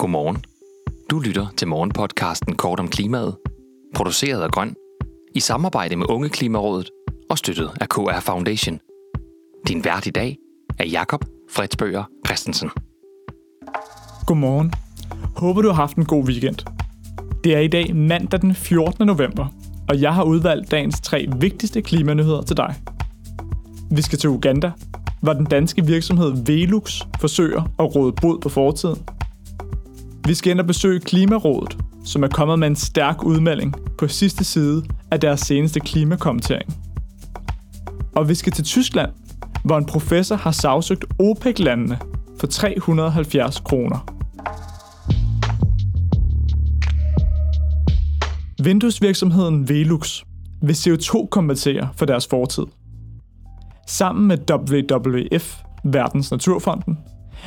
Godmorgen. Du lytter til morgenpodcasten Kort om klimaet, produceret af Grøn, i samarbejde med Unge Klimarådet og støttet af KR Foundation. Din vært i dag er Jakob Fredsbøger Christensen. Godmorgen. Håber du har haft en god weekend. Det er i dag mandag den 14. november, og jeg har udvalgt dagens tre vigtigste klimanyheder til dig. Vi skal til Uganda, hvor den danske virksomhed Velux forsøger at råde bod på fortiden. Vi skal ind og besøge Klimarådet, som er kommet med en stærk udmelding på sidste side af deres seneste klimakommentering. Og vi skal til Tyskland, hvor en professor har sagsøgt OPEC-landene for 370 kroner. Vinduesvirksomheden Velux vil CO2-kompensere for deres fortid. Sammen med WWF, Verdens Naturfonden,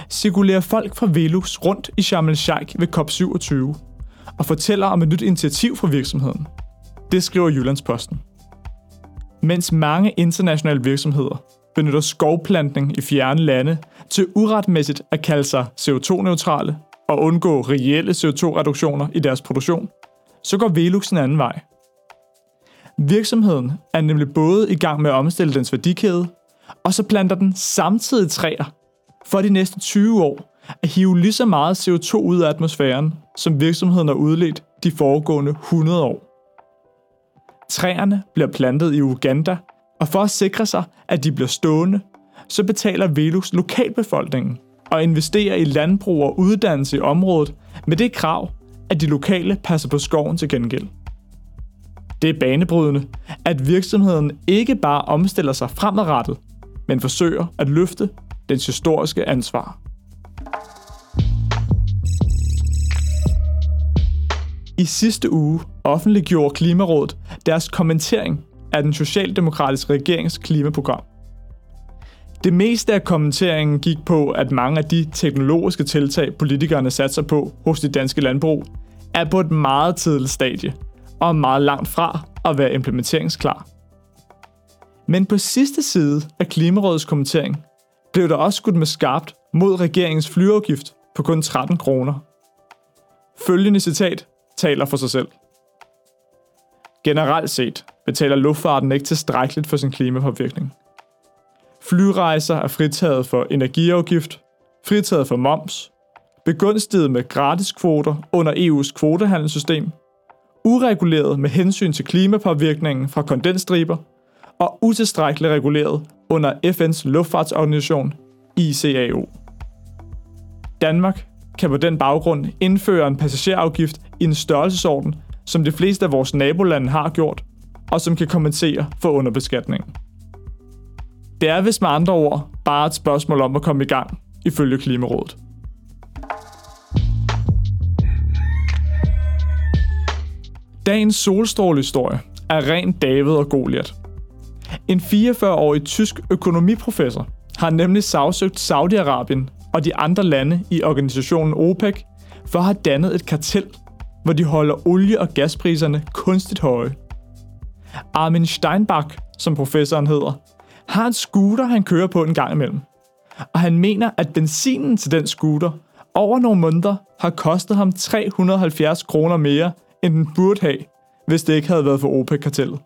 cirkulerer folk fra Velux rundt i Sharm el-Sheikh ved COP27 og fortæller om et nyt initiativ fra virksomheden. Det skriver Jyllandsposten. Mens mange internationale virksomheder benytter skovplantning i fjerne lande til uretmæssigt at kalde sig CO2-neutrale og undgå reelle CO2-reduktioner i deres produktion, så går Velux en anden vej. Virksomheden er nemlig både i gang med at omstille dens værdikæde, og så planter den samtidig træer for de næste 20 år at hive lige så meget CO2 ud af atmosfæren, som virksomheden har udledt de foregående 100 år. Træerne bliver plantet i Uganda, og for at sikre sig, at de bliver stående, så betaler Velux lokalbefolkningen og investerer i landbrug og uddannelse i området med det krav, at de lokale passer på skoven til gengæld. Det er banebrydende, at virksomheden ikke bare omstiller sig fremadrettet, men forsøger at løfte dens historiske ansvar. I sidste uge offentliggjorde Klimarådet deres kommentering af den socialdemokratiske regerings klimaprogram. Det meste af kommenteringen gik på, at mange af de teknologiske tiltag, politikerne satser på hos de danske landbrug, er på et meget tidligt stadie og meget langt fra at være implementeringsklar. Men på sidste side af Klimarådets kommentering blev der også skudt med skarpt mod regeringens flyafgift på kun 13 kroner. Følgende citat taler for sig selv. Generelt set betaler luftfarten ikke tilstrækkeligt for sin klimapåvirkning. Flyrejser er fritaget for energiafgift, fritaget for moms, begunstiget med gratiskvoter under EU's kvotehandelssystem, ureguleret med hensyn til klimapåvirkningen fra kondensstriber og utilstrækkeligt reguleret under FN's luftfartsorganisation ICAO. Danmark kan på den baggrund indføre en passagerafgift i en størrelsesorden, som de fleste af vores nabolande har gjort, og som kan kompensere for underbeskatningen. Det er vist med andre ord bare et spørgsmål om at komme i gang, ifølge Klimarådet. Dagens solstrålehistorie er ren David og Goliat. En 44-årig tysk økonomiprofessor har nemlig sagsøgt Saudi-Arabien og de andre lande i organisationen OPEC for at have dannet et kartel, hvor de holder olie- og gaspriserne kunstigt høje. Armin Steinbach, som professoren hedder, har en scooter, han kører på en gang imellem. Og han mener, at benzinen til den scooter over nogle måneder har kostet ham 370 kroner mere, end den burde have, hvis det ikke havde været for OPEC-kartellet.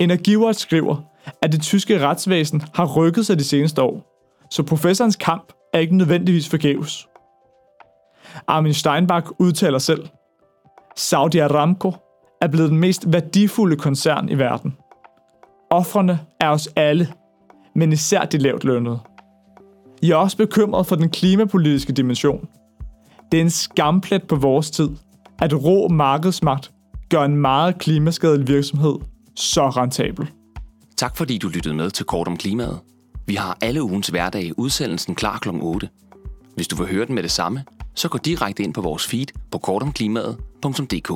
Energiwatch skriver, at det tyske retsvæsen har rykket sig de seneste år, så professorens kamp er ikke nødvendigvis forgæves. Armin Steinbach udtaler selv, Saudi Aramco er blevet den mest værdifulde koncern i verden. Offrene er os alle, men især de lavt lønnede. Jeg er også bekymret for den klimapolitiske dimension. Det er en skamplet på vores tid, at rå markedsmagt gør en meget klimaskadelig virksomhed så rentabel. Tak fordi du lyttede med til Kort om klimaet. Vi har alle ugens hverdag udsendelsen klar kl. 8. Hvis du vil høre den med det samme, så gå direkte ind på vores feed på kortomklimaet.dk.